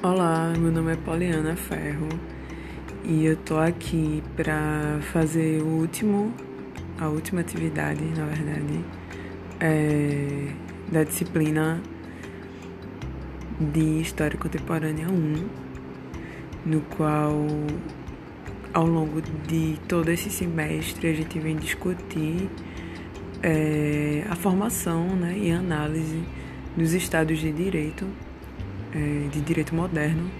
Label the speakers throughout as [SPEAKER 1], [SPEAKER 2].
[SPEAKER 1] Olá, meu nome é Poliana Ferro e eu tô aqui para fazer o último, a última atividade, na verdade, é, da disciplina de História Contemporânea 1, no qual, ao longo de todo esse semestre, a gente vem discutir é, a formação né, e análise dos estados de direito é, de direito moderno,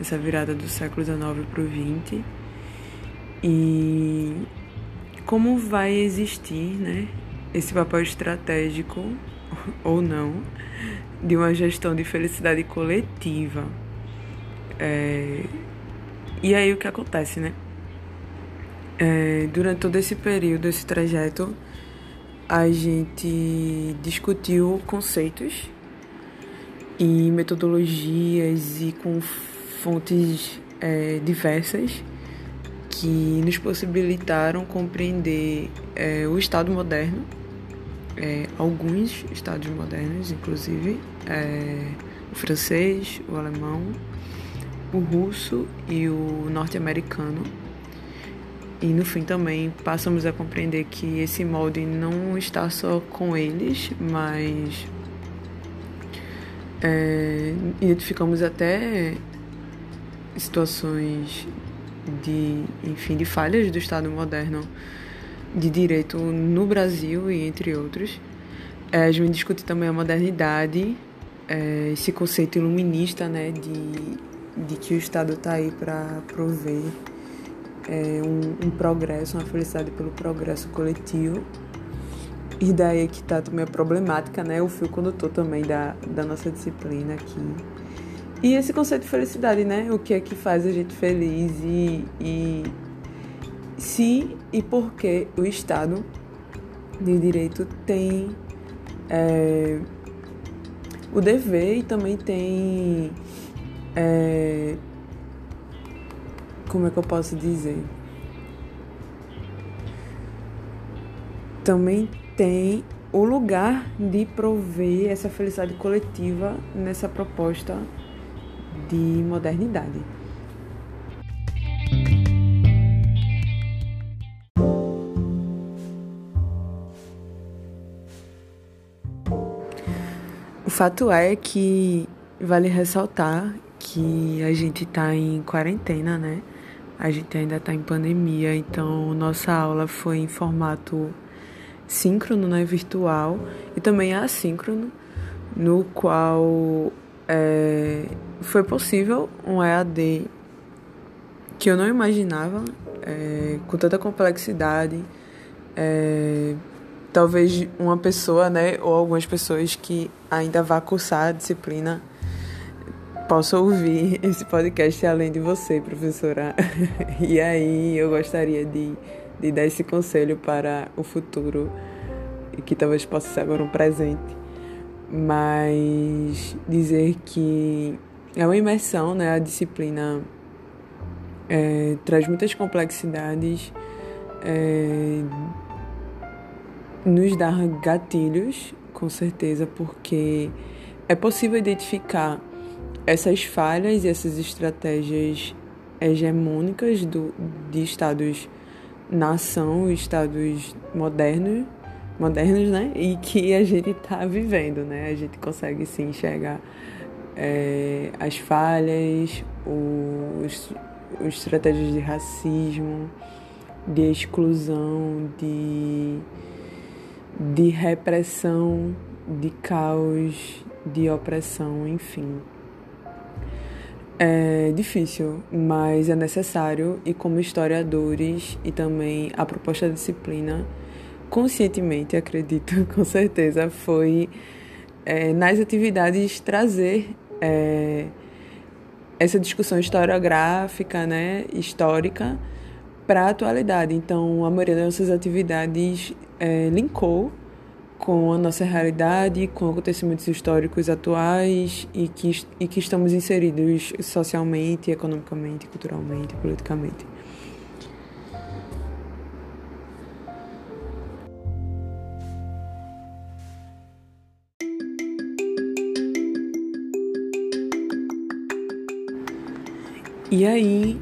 [SPEAKER 1] essa virada do século XIX para o XX, e como vai existir né, esse papel estratégico ou não de uma gestão de felicidade coletiva. É, e aí o que acontece, né? É, durante todo esse período, esse trajeto, a gente discutiu conceitos e metodologias e com fontes é, diversas que nos possibilitaram compreender é, o Estado moderno, é, alguns Estados modernos, inclusive é, o francês, o alemão, o russo e o norte-americano. E no fim também passamos a compreender que esse molde não está só com eles, mas é, identificamos até situações de, enfim, de falhas do Estado moderno de direito no Brasil e entre outros. É, a gente discute também a modernidade, é, esse conceito iluminista, né, de, de que o Estado está aí para prover é, um, um progresso, uma felicidade pelo progresso coletivo. E daí é que tá também a problemática, né? O fio condutor também da, da nossa disciplina aqui. E esse conceito de felicidade, né? O que é que faz a gente feliz e, e se e por que o Estado de Direito tem é, o dever e também tem. É, como é que eu posso dizer? Também tem o lugar de prover essa felicidade coletiva nessa proposta de modernidade. O fato é que vale ressaltar que a gente está em quarentena, né? A gente ainda está em pandemia, então nossa aula foi em formato síncrono, né, virtual, e também assíncrono, no qual é, foi possível um EAD que eu não imaginava, é, com tanta complexidade. É, talvez uma pessoa, né, ou algumas pessoas que ainda vá cursar a disciplina possam ouvir esse podcast além de você, professora. e aí eu gostaria de de dar esse conselho para o futuro e que talvez possa ser agora um presente, mas dizer que é uma imersão, né? A disciplina é, traz muitas complexidades, é, nos dá gatilhos, com certeza, porque é possível identificar essas falhas e essas estratégias hegemônicas do, de estados nação, estados modernos, modernos, né? E que a gente está vivendo, né? A gente consegue sim enxergar é, as falhas, os, os estratégias de racismo, de exclusão, de, de repressão, de caos, de opressão, enfim. É difícil, mas é necessário e como historiadores e também a proposta da disciplina, conscientemente, acredito, com certeza, foi é, nas atividades trazer é, essa discussão historiográfica, né, histórica, para a atualidade. Então, a maioria das nossas atividades é, linkou com a nossa realidade, com acontecimentos históricos atuais e que, e que estamos inseridos socialmente, economicamente, culturalmente, politicamente. E aí,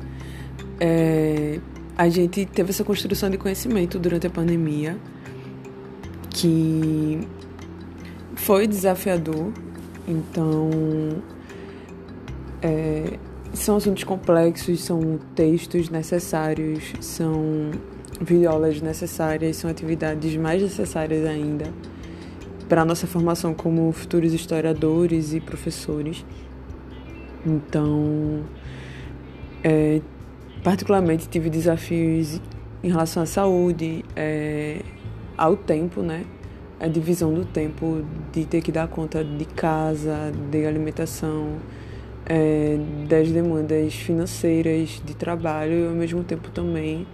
[SPEAKER 1] é, a gente teve essa construção de conhecimento durante a pandemia, que foi desafiador. Então, é, são assuntos complexos, são textos necessários, são videoaulas necessárias, são atividades mais necessárias ainda para a nossa formação como futuros historiadores e professores. Então, é, particularmente tive desafios em relação à saúde, é, ao tempo, né? A divisão do tempo de ter que dar conta de casa, de alimentação, é, das demandas financeiras, de trabalho e ao mesmo tempo também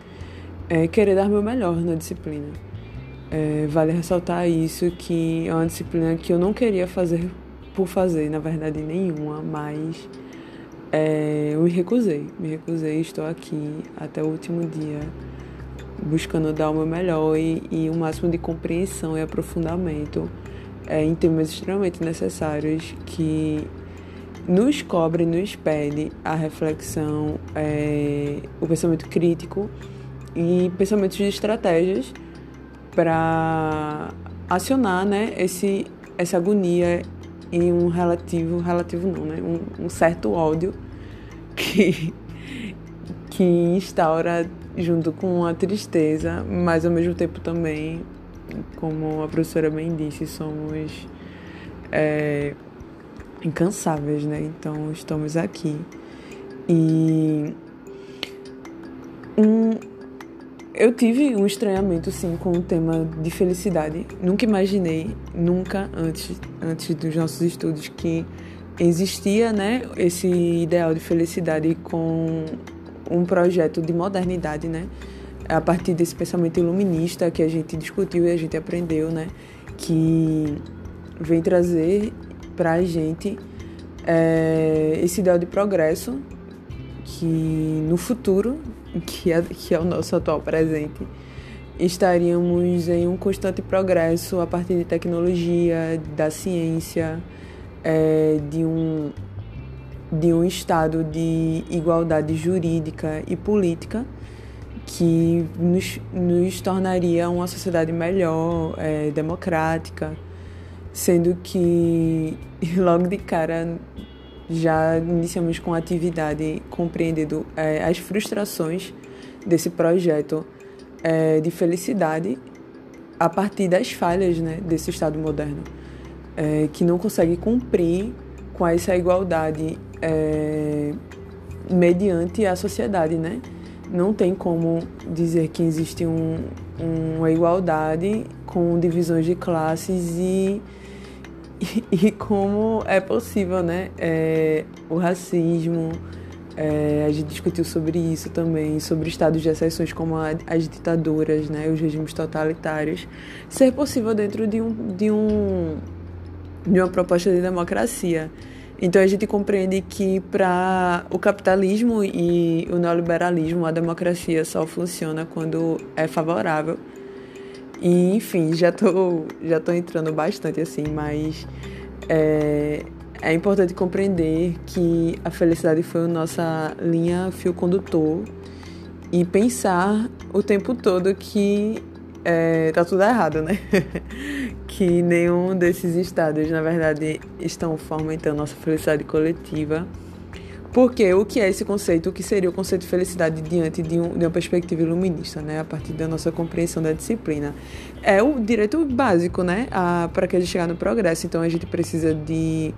[SPEAKER 1] é, querer dar meu melhor na disciplina. É, vale ressaltar isso que é uma disciplina que eu não queria fazer por fazer, na verdade nenhuma, mas é, eu me recusei, me recusei, estou aqui até o último dia buscando dar o meu melhor e, e o máximo de compreensão e aprofundamento é, em temas extremamente necessários que nos cobre, nos pede a reflexão, é, o pensamento crítico e pensamentos de estratégias para acionar né, esse, essa agonia em um relativo, relativo não, né? Um, um certo ódio que, que instaura junto com a tristeza, mas ao mesmo tempo também, como a professora bem disse, somos é, incansáveis, né? Então estamos aqui. E um, eu tive um estranhamento, sim, com o tema de felicidade. Nunca imaginei, nunca antes, antes dos nossos estudos, que existia, né, esse ideal de felicidade com um projeto de modernidade, né? A partir desse pensamento iluminista que a gente discutiu e a gente aprendeu, né? Que vem trazer para a gente é, esse ideal de progresso que no futuro que é, que é o nosso atual presente, estaríamos em um constante progresso a partir de tecnologia, da ciência, é, de, um, de um estado de igualdade jurídica e política que nos, nos tornaria uma sociedade melhor, é, democrática, sendo que logo de cara já iniciamos com a atividade compreendendo é, as frustrações desse projeto é, de felicidade a partir das falhas né, desse Estado moderno, é, que não consegue cumprir com essa igualdade é, mediante a sociedade, né? Não tem como dizer que existe um, uma igualdade com divisões de classes e e, como é possível, né? É, o racismo, é, a gente discutiu sobre isso também, sobre estados de exceções como a, as ditaduras, né? Os regimes totalitários, ser possível dentro de um, de um de uma proposta de democracia. Então a gente compreende que para o capitalismo e o neoliberalismo a democracia só funciona quando é favorável e, enfim, já tô, já tô entrando bastante assim, mas é, é importante compreender que a felicidade foi a nossa linha fio condutor e pensar o tempo todo que é, tá tudo errado, né? que nenhum desses estados, na verdade, estão fomentando nossa felicidade coletiva porque o que é esse conceito? O que seria o conceito de felicidade diante de, um, de uma perspectiva iluminista, né? A partir da nossa compreensão da disciplina. É o direito básico, né? Para que a gente chegar no progresso. Então a gente precisa de,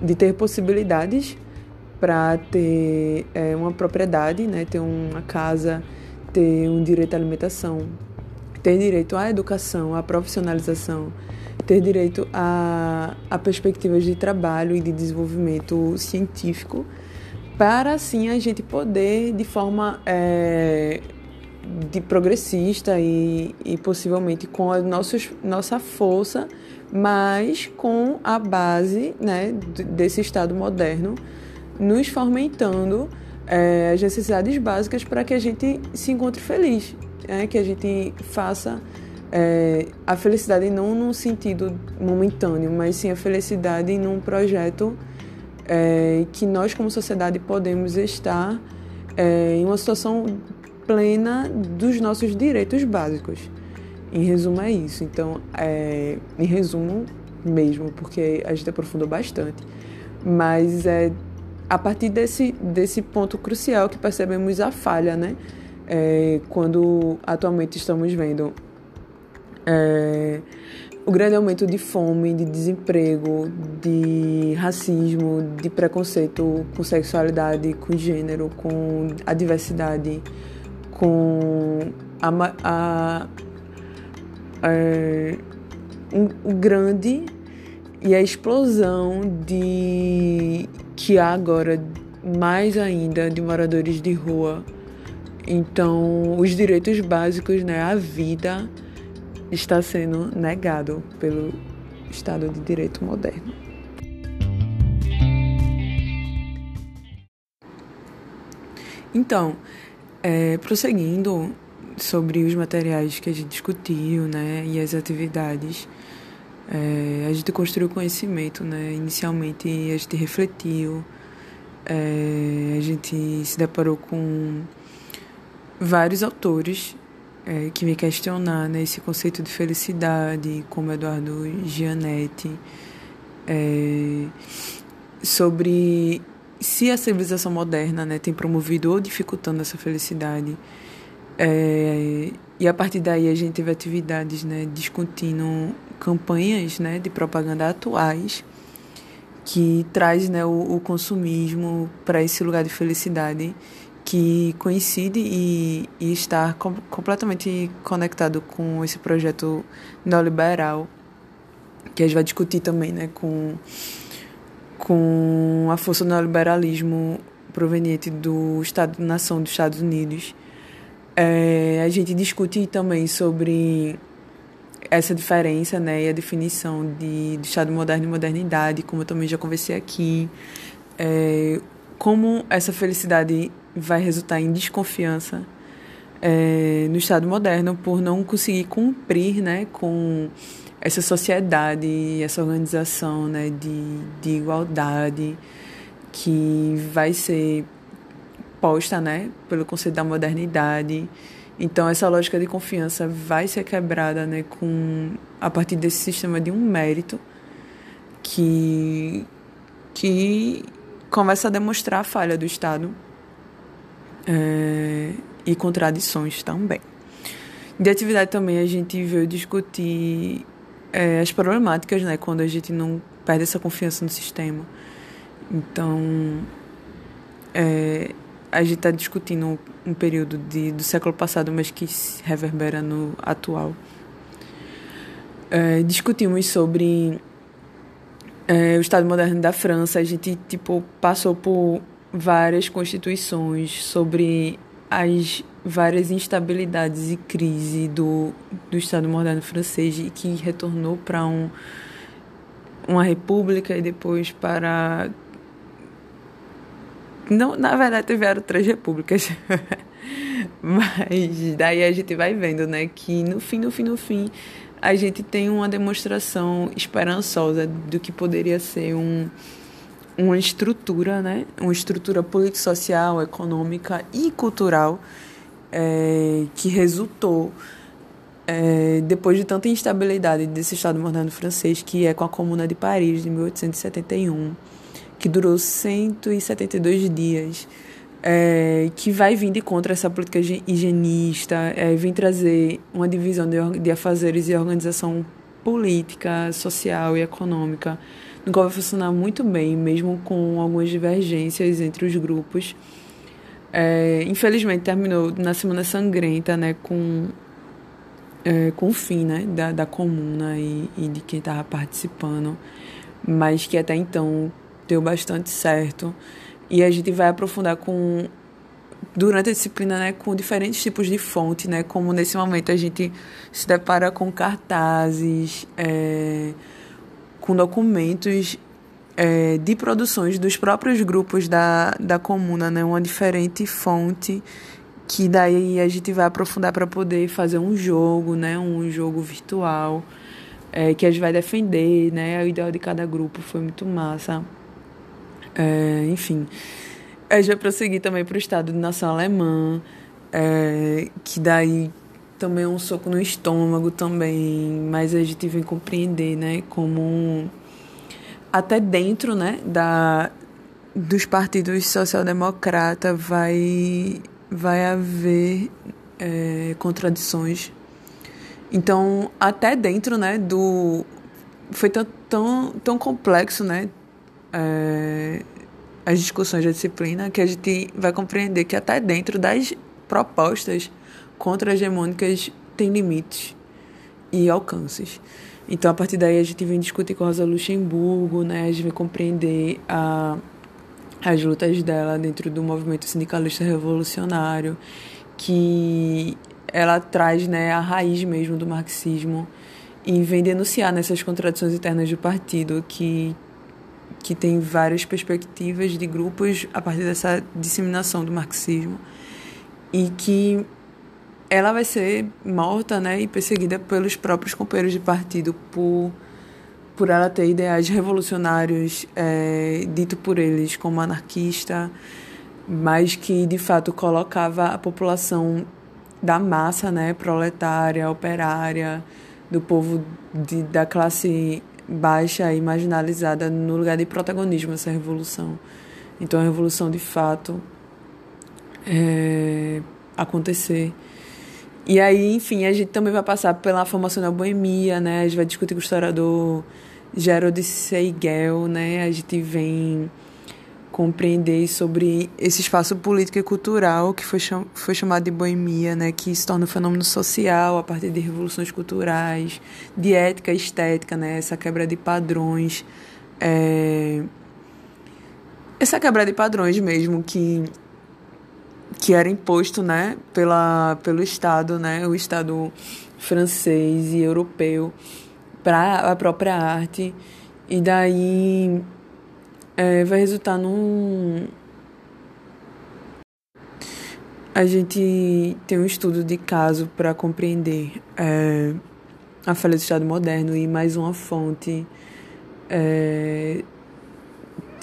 [SPEAKER 1] de ter possibilidades para ter é, uma propriedade, né? Ter uma casa, ter um direito à alimentação, ter direito à educação, à profissionalização, ter direito a, a perspectivas de trabalho e de desenvolvimento científico para assim a gente poder, de forma é, de progressista e, e possivelmente com a nossos, nossa força, mas com a base né, desse Estado moderno, nos fomentando é, as necessidades básicas para que a gente se encontre feliz, é, que a gente faça é, a felicidade não num sentido momentâneo, mas sim a felicidade num projeto é, que nós, como sociedade, podemos estar é, em uma situação plena dos nossos direitos básicos. Em resumo, é isso. Então, é, em resumo mesmo, porque a gente aprofundou bastante. Mas é a partir desse, desse ponto crucial que percebemos a falha, né? É, quando atualmente estamos vendo é, o grande aumento de fome, de desemprego, de racismo, de preconceito com sexualidade, com gênero, com a diversidade, com a, a, a é, um, grande e a explosão de que há agora mais ainda de moradores de rua. Então, os direitos básicos, né, a vida está sendo negado pelo Estado de Direito moderno. Então, é, prosseguindo sobre os materiais que a gente discutiu, né, e as atividades, é, a gente construiu conhecimento, né, inicialmente a gente refletiu, é, a gente se deparou com vários autores é, que me questionar né, esse conceito de felicidade, como Eduardo Gianetti, é, sobre se a civilização moderna né, tem promovido ou dificultando essa felicidade. É, e a partir daí a gente teve atividades né, discutindo campanhas né, de propaganda atuais que traz né, o, o consumismo para esse lugar de felicidade que coincide e, e está com, completamente conectado com esse projeto neoliberal que a gente vai discutir também, né, com, com a força do neoliberalismo proveniente do Estado-nação dos Estados Unidos. É, a gente discute também sobre essa diferença, né, e a definição de, de Estado moderno e modernidade, como eu também já conversei aqui, é, como essa felicidade vai resultar em desconfiança é, no Estado moderno por não conseguir cumprir né, com essa sociedade, essa organização né, de, de igualdade que vai ser posta né, pelo conceito da modernidade. Então, essa lógica de confiança vai ser quebrada né, com, a partir desse sistema de um mérito que, que começa a demonstrar a falha do Estado é, e contradições também. De atividade também a gente veio discutir é, as problemáticas, né, quando a gente não perde essa confiança no sistema. Então, é, a gente está discutindo um período de, do século passado, mas que se reverbera no atual. É, discutimos sobre é, o Estado moderno da França. A gente tipo passou por várias constituições sobre as várias instabilidades e crise do, do Estado moderno francês e que retornou para um, uma república e depois para não, na verdade tiveram três repúblicas. Mas daí a gente vai vendo, né, que no fim, no fim, no fim, a gente tem uma demonstração esperançosa do que poderia ser um uma estrutura, né? Uma estrutura político-social, econômica e cultural é, que resultou é, depois de tanta instabilidade desse Estado moderno francês, que é com a Comuna de Paris de 1871, que durou 172 dias, é, que vai vir de contra essa política higienista, é, vem trazer uma divisão de, de afazeres e organização política, social e econômica qual vai funcionar muito bem, mesmo com algumas divergências entre os grupos. É, infelizmente terminou na Semana Sangrenta, né, com, é, com o fim né, da, da comuna e, e de quem estava participando, mas que até então deu bastante certo. E a gente vai aprofundar com durante a disciplina, né, com diferentes tipos de fonte, né, como nesse momento a gente se depara com cartazes, é, com documentos é, de produções dos próprios grupos da, da comuna, né? Uma diferente fonte que daí a gente vai aprofundar para poder fazer um jogo, né? Um jogo virtual é, que a gente vai defender, né? O ideal de cada grupo foi muito massa. É, enfim, eu já prossegui também para o Estado de Nação Alemã, é, que daí também é um soco no estômago também, mas a gente vem compreender, né, como até dentro, né, da, dos partidos social-democrata vai, vai haver é, contradições. Então, até dentro, né, do... Foi tão, tão, tão complexo, né, é, as discussões da disciplina, que a gente vai compreender que até dentro das propostas contra-hegemônicas tem limites e alcances. Então, a partir daí, a gente vem discutir com Rosa Luxemburgo, né? A gente vem compreender a, as lutas dela dentro do movimento sindicalista revolucionário, que ela traz né, a raiz mesmo do marxismo e vem denunciar nessas contradições internas do partido, que, que tem várias perspectivas de grupos a partir dessa disseminação do marxismo e que ela vai ser morta né, e perseguida pelos próprios companheiros de partido por, por ela ter ideais revolucionários é, dito por eles como anarquista, mas que de fato colocava a população da massa, né, proletária, operária, do povo de, da classe baixa e marginalizada no lugar de protagonismo essa revolução. Então a revolução de fato é, acontecer e aí, enfim, a gente também vai passar pela formação da boemia, né? A gente vai discutir com o historiador Gerald Seigel, né? A gente vem compreender sobre esse espaço político e cultural que foi, cham foi chamado de boemia, né? Que se torna um fenômeno social a partir de revoluções culturais, de ética estética, né? Essa quebra de padrões. É... Essa quebra de padrões mesmo que que era imposto né, pela, pelo Estado, né, o Estado francês e europeu, para a própria arte. E daí é, vai resultar num. A gente tem um estudo de caso para compreender é, a falha do Estado moderno e mais uma fonte é,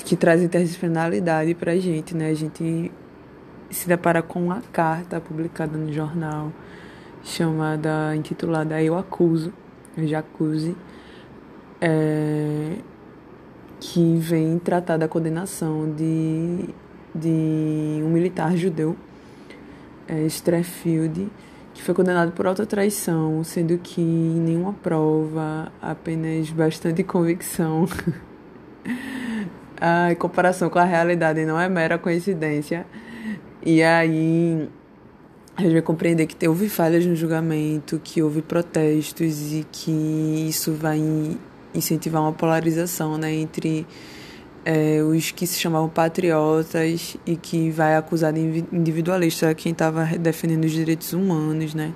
[SPEAKER 1] que traz interdisciplinaridade para a gente, né? A gente se depara com uma carta publicada no jornal chamada, intitulada Eu Acuso, Jacuzzi, é, que vem tratar da condenação de, de um militar judeu, é, que foi condenado por alta traição, sendo que nenhuma prova, apenas bastante convicção. a comparação com a realidade não é mera coincidência. E aí a gente vai compreender que houve falhas no julgamento, que houve protestos e que isso vai incentivar uma polarização né, entre é, os que se chamavam patriotas e que vai acusar de individualista quem estava defendendo os direitos humanos, né?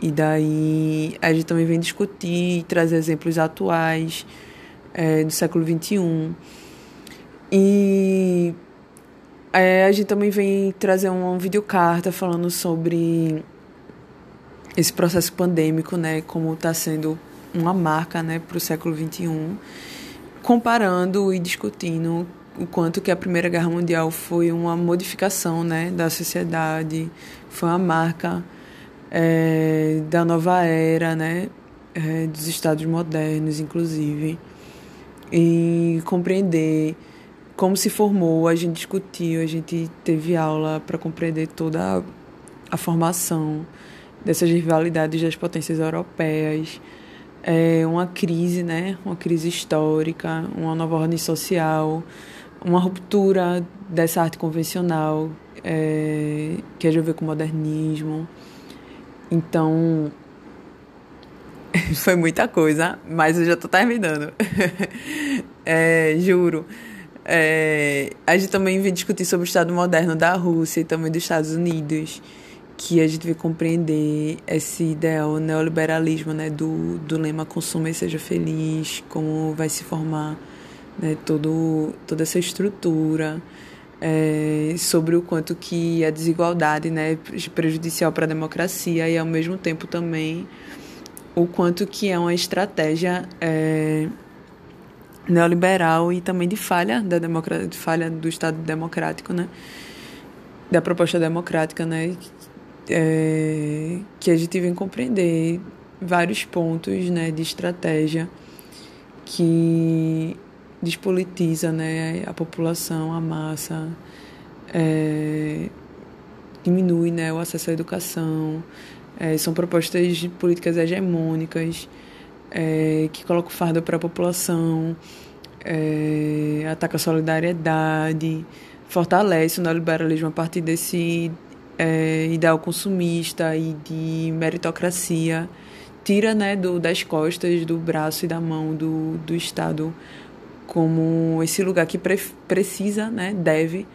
[SPEAKER 1] E daí a gente também vem discutir e trazer exemplos atuais é, do século XXI. E é, a gente também vem trazer uma videocarta falando sobre esse processo pandêmico, né, como está sendo uma marca, né, para o século XXI, comparando e discutindo o quanto que a Primeira Guerra Mundial foi uma modificação, né, da sociedade, foi uma marca é, da nova era, né, é, dos Estados modernos, inclusive, e compreender como se formou, a gente discutiu, a gente teve aula para compreender toda a, a, formação dessas rivalidades das potências europeias, é uma crise, né, uma crise histórica, uma nova ordem social, uma ruptura dessa arte convencional é, que a gente vê com o modernismo. Então, foi muita coisa, mas eu já estou terminando. é, juro. É, a gente também vem discutir sobre o Estado moderno da Rússia e também dos Estados Unidos, que a gente vai compreender esse ideal neoliberalismo, né, do, do lema consuma e seja feliz, como vai se formar né, todo, toda essa estrutura, é, sobre o quanto que a desigualdade né, é prejudicial para a democracia e, ao mesmo tempo, também o quanto que é uma estratégia... É, neoliberal e também de falha da democracia, de falha do Estado democrático, né? Da proposta democrática, né? É, que a gente vem compreender vários pontos, né, de estratégia que despolitiza, né, a população, a massa, é, diminui, né, o acesso à educação, é, são propostas de políticas hegemônicas é, que colocam fardo para a população, é, ataca a solidariedade, fortalece o neoliberalismo a partir desse é, ideal consumista e de meritocracia, tira né, do, das costas, do braço e da mão do, do Estado como esse lugar que pre precisa, né, deve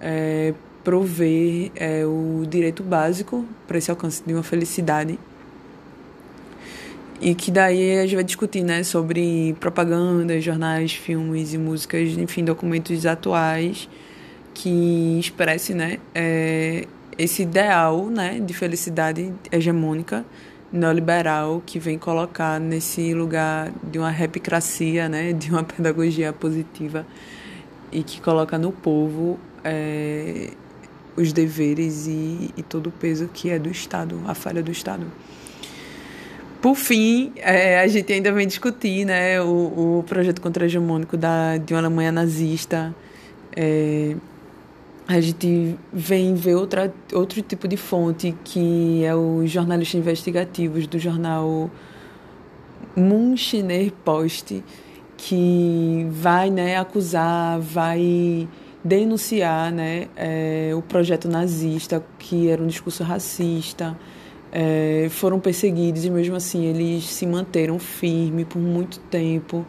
[SPEAKER 1] é, prover é, o direito básico para esse alcance de uma felicidade. E que daí a gente vai discutir né, sobre propaganda, jornais, filmes e músicas, enfim, documentos atuais que expressem né, é, esse ideal né, de felicidade hegemônica neoliberal que vem colocar nesse lugar de uma repicracia, né, de uma pedagogia positiva e que coloca no povo é, os deveres e, e, todo o peso que é do Estado, a falha do Estado. Por fim, é, a gente ainda vem discutir né, o, o projeto contra-hegemônico de uma Alemanha nazista. É, a gente vem ver outra, outro tipo de fonte, que é os jornalistas investigativos do jornal Münchner Post, que vai né, acusar, vai denunciar né, é, o projeto nazista, que era um discurso racista, é, foram perseguidos e mesmo assim eles se manteram firmes por muito tempo.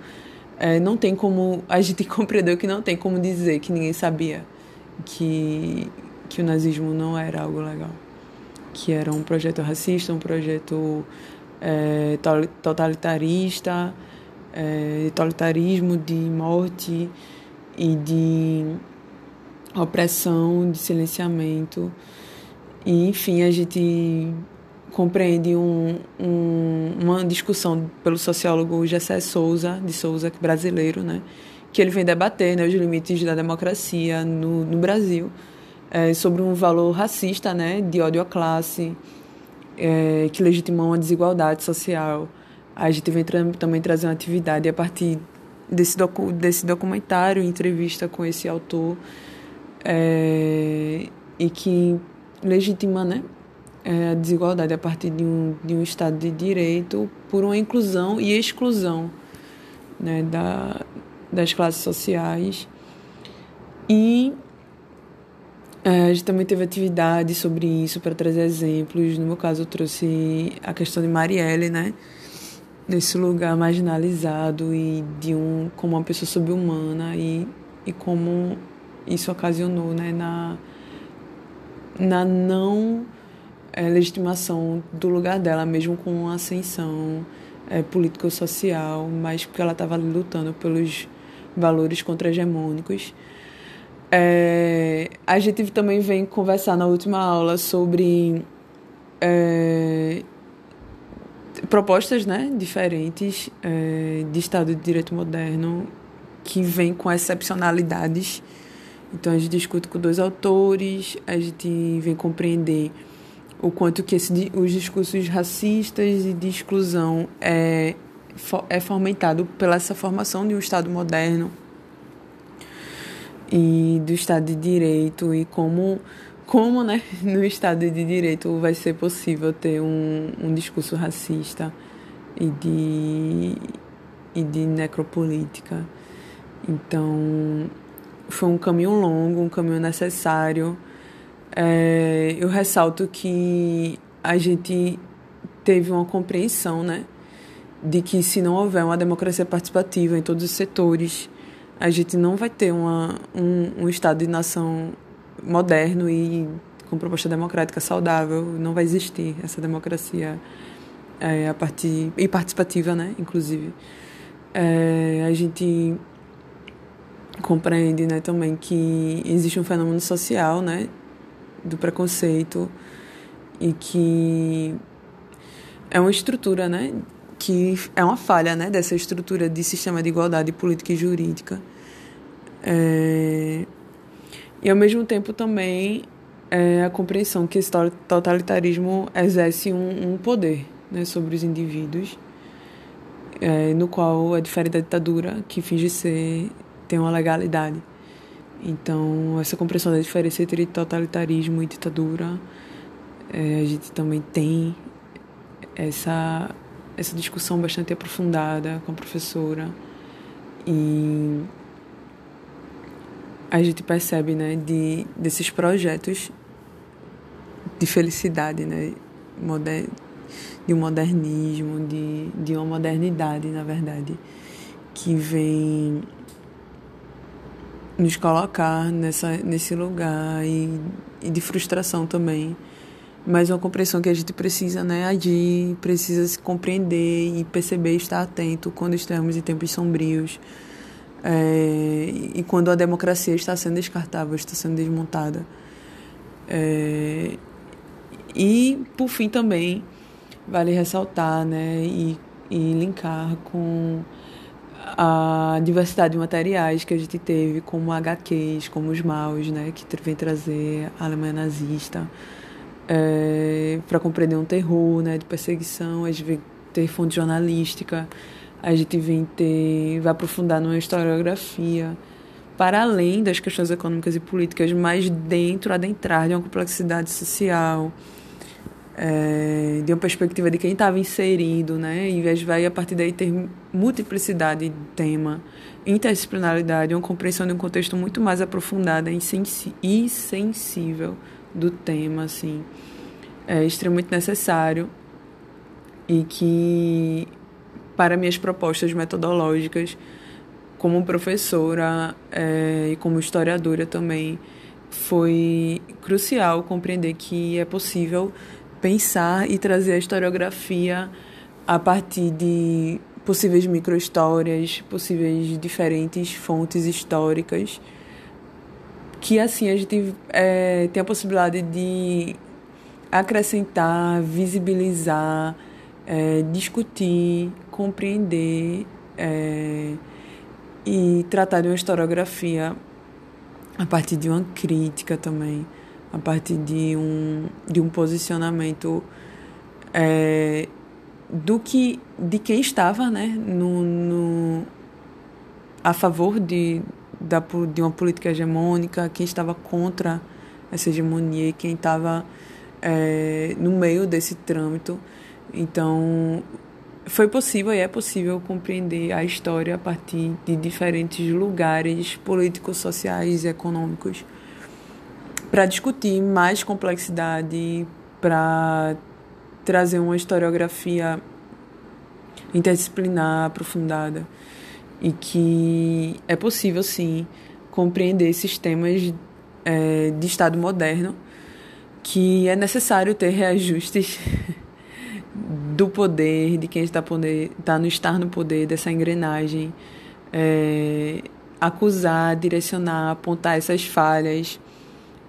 [SPEAKER 1] É, não tem como, a gente compreendeu que não tem como dizer que ninguém sabia que, que o nazismo não era algo legal, que era um projeto racista, um projeto é, totalitarista, é, totalitarismo de morte e de opressão, de silenciamento. E, enfim, a gente compreende um, um, uma discussão pelo sociólogo Gessé Souza, de Souza, é brasileiro, né? que ele vem debater né, os limites da democracia no, no Brasil, é, sobre um valor racista, né, de ódio à classe, é, que legitima uma desigualdade social. A gente vem tra também trazer uma atividade a partir desse, docu desse documentário, entrevista com esse autor, é, e que legitima né, é, a desigualdade a partir de um, de um Estado de direito por uma inclusão e exclusão né, da, das classes sociais. E é, a gente também teve atividade sobre isso para trazer exemplos. No meu caso, eu trouxe a questão de Marielle, né? Nesse lugar marginalizado e de um como uma pessoa subhumana e, e como isso ocasionou, né? Na, na não é, legitimação do lugar dela, mesmo com uma ascensão é, político-social, mas porque ela estava lutando pelos valores contra-hegemônicos. É, a gente também vem conversar na última aula sobre é, propostas né, diferentes é, de Estado de Direito Moderno que vem com excepcionalidades. Então a gente discute com dois autores, a gente vem compreender o quanto que esse, os discursos racistas e de exclusão é é fomentado pela essa formação de um Estado moderno e do Estado de Direito e como como né, no Estado de Direito vai ser possível ter um, um discurso racista e de, e de necropolítica. Então, foi um caminho longo, um caminho necessário. É, eu ressalto que a gente teve uma compreensão, né? de que se não houver uma democracia participativa em todos os setores, a gente não vai ter uma, um, um Estado de nação moderno e com proposta democrática saudável, não vai existir essa democracia é, a partir e participativa, né, inclusive. É, a gente compreende, né, também que existe um fenômeno social, né, do preconceito e que é uma estrutura, né, que é uma falha né, dessa estrutura de sistema de igualdade política e jurídica. É, e, ao mesmo tempo, também é a compreensão que esse totalitarismo exerce um, um poder né, sobre os indivíduos, é, no qual é diferente da ditadura, que finge ser, tem uma legalidade. Então, essa compreensão da diferença entre totalitarismo e ditadura, é, a gente também tem essa, essa discussão bastante aprofundada com a professora. E a gente percebe, né, de, desses projetos de felicidade, né, moder, de um modernismo, de, de uma modernidade, na verdade, que vem nos colocar nessa, nesse lugar e, e de frustração também. Mas uma compreensão que a gente precisa né, agir, precisa se compreender e perceber estar atento quando estamos em tempos sombrios. É, e quando a democracia está sendo descartável, está sendo desmontada. É, e, por fim, também vale ressaltar né, e, e linkar com a diversidade de materiais que a gente teve, como HQs, como os Maus, né, que vem trazer a Alemanha nazista, é, para compreender um terror né, de perseguição, a gente vem ter fonte jornalística, a gente vem ter, vai aprofundar numa historiografia, para além das questões econômicas e políticas, mas dentro, adentrar de uma complexidade social, é, uma perspectiva de quem estava inserido, né? E vai a partir daí ter multiplicidade de tema, interdisciplinaridade, uma compreensão de um contexto muito mais aprofundada e sensível do tema, assim, é extremamente necessário e que para minhas propostas metodológicas como professora é, e como historiadora também foi crucial compreender que é possível pensar e trazer a historiografia a partir de possíveis microhistórias, possíveis diferentes fontes históricas, que assim a gente é, tem a possibilidade de acrescentar, visibilizar, é, discutir, compreender é, e tratar de uma historiografia a partir de uma crítica também a partir de um, de um posicionamento é, do que de quem estava né, no, no, a favor de, da, de uma política hegemônica, quem estava contra essa hegemonia e quem estava é, no meio desse trâmito. Então, foi possível e é possível compreender a história a partir de diferentes lugares políticos, sociais e econômicos para discutir mais complexidade, para trazer uma historiografia interdisciplinar, aprofundada. E que é possível sim compreender esses temas é, de Estado moderno, que é necessário ter reajustes do poder, de quem está, poder, está no estar no poder, dessa engrenagem, é, acusar, direcionar, apontar essas falhas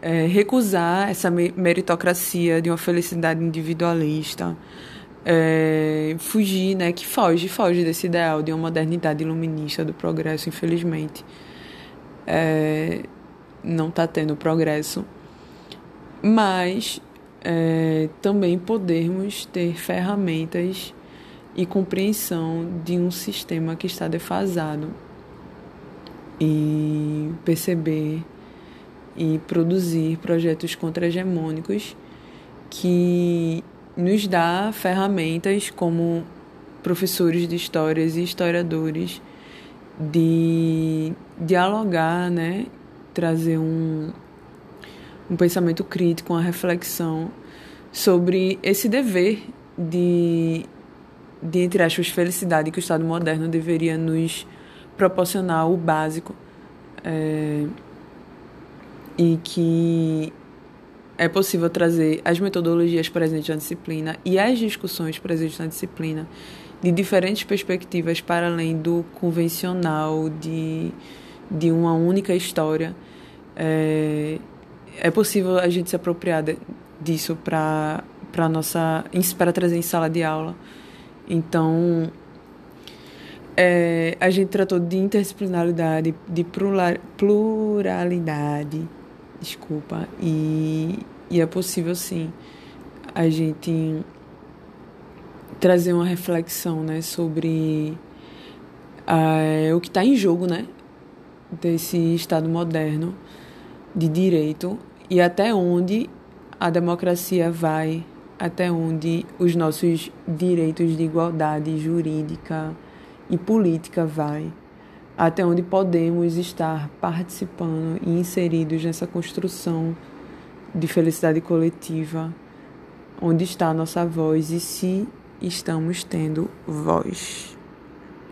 [SPEAKER 1] é, recusar essa meritocracia de uma felicidade individualista, é, fugir, né, que foge, foge desse ideal de uma modernidade iluminista do progresso, infelizmente. É, não está tendo progresso, mas é, também podermos ter ferramentas e compreensão de um sistema que está defasado e perceber e produzir projetos contra-hegemônicos que nos dá ferramentas como professores de histórias e historiadores de dialogar, né, trazer um, um pensamento crítico, uma reflexão sobre esse dever de, de entre aspas, felicidade que o Estado moderno deveria nos proporcionar o básico. É, e que é possível trazer as metodologias presentes na disciplina e as discussões presentes na disciplina de diferentes perspectivas para além do convencional de, de uma única história. É, é possível a gente se apropriar disso para para nossa para trazer em sala de aula Então, é, a gente tratou de interdisciplinaridade, de pluralidade, desculpa, e, e é possível sim a gente trazer uma reflexão né, sobre uh, o que está em jogo né, desse Estado moderno de direito e até onde a democracia vai, até onde os nossos direitos de igualdade jurídica e política vai, até onde podemos estar participando e inseridos nessa construção de felicidade coletiva, onde está a nossa voz e se estamos tendo voz.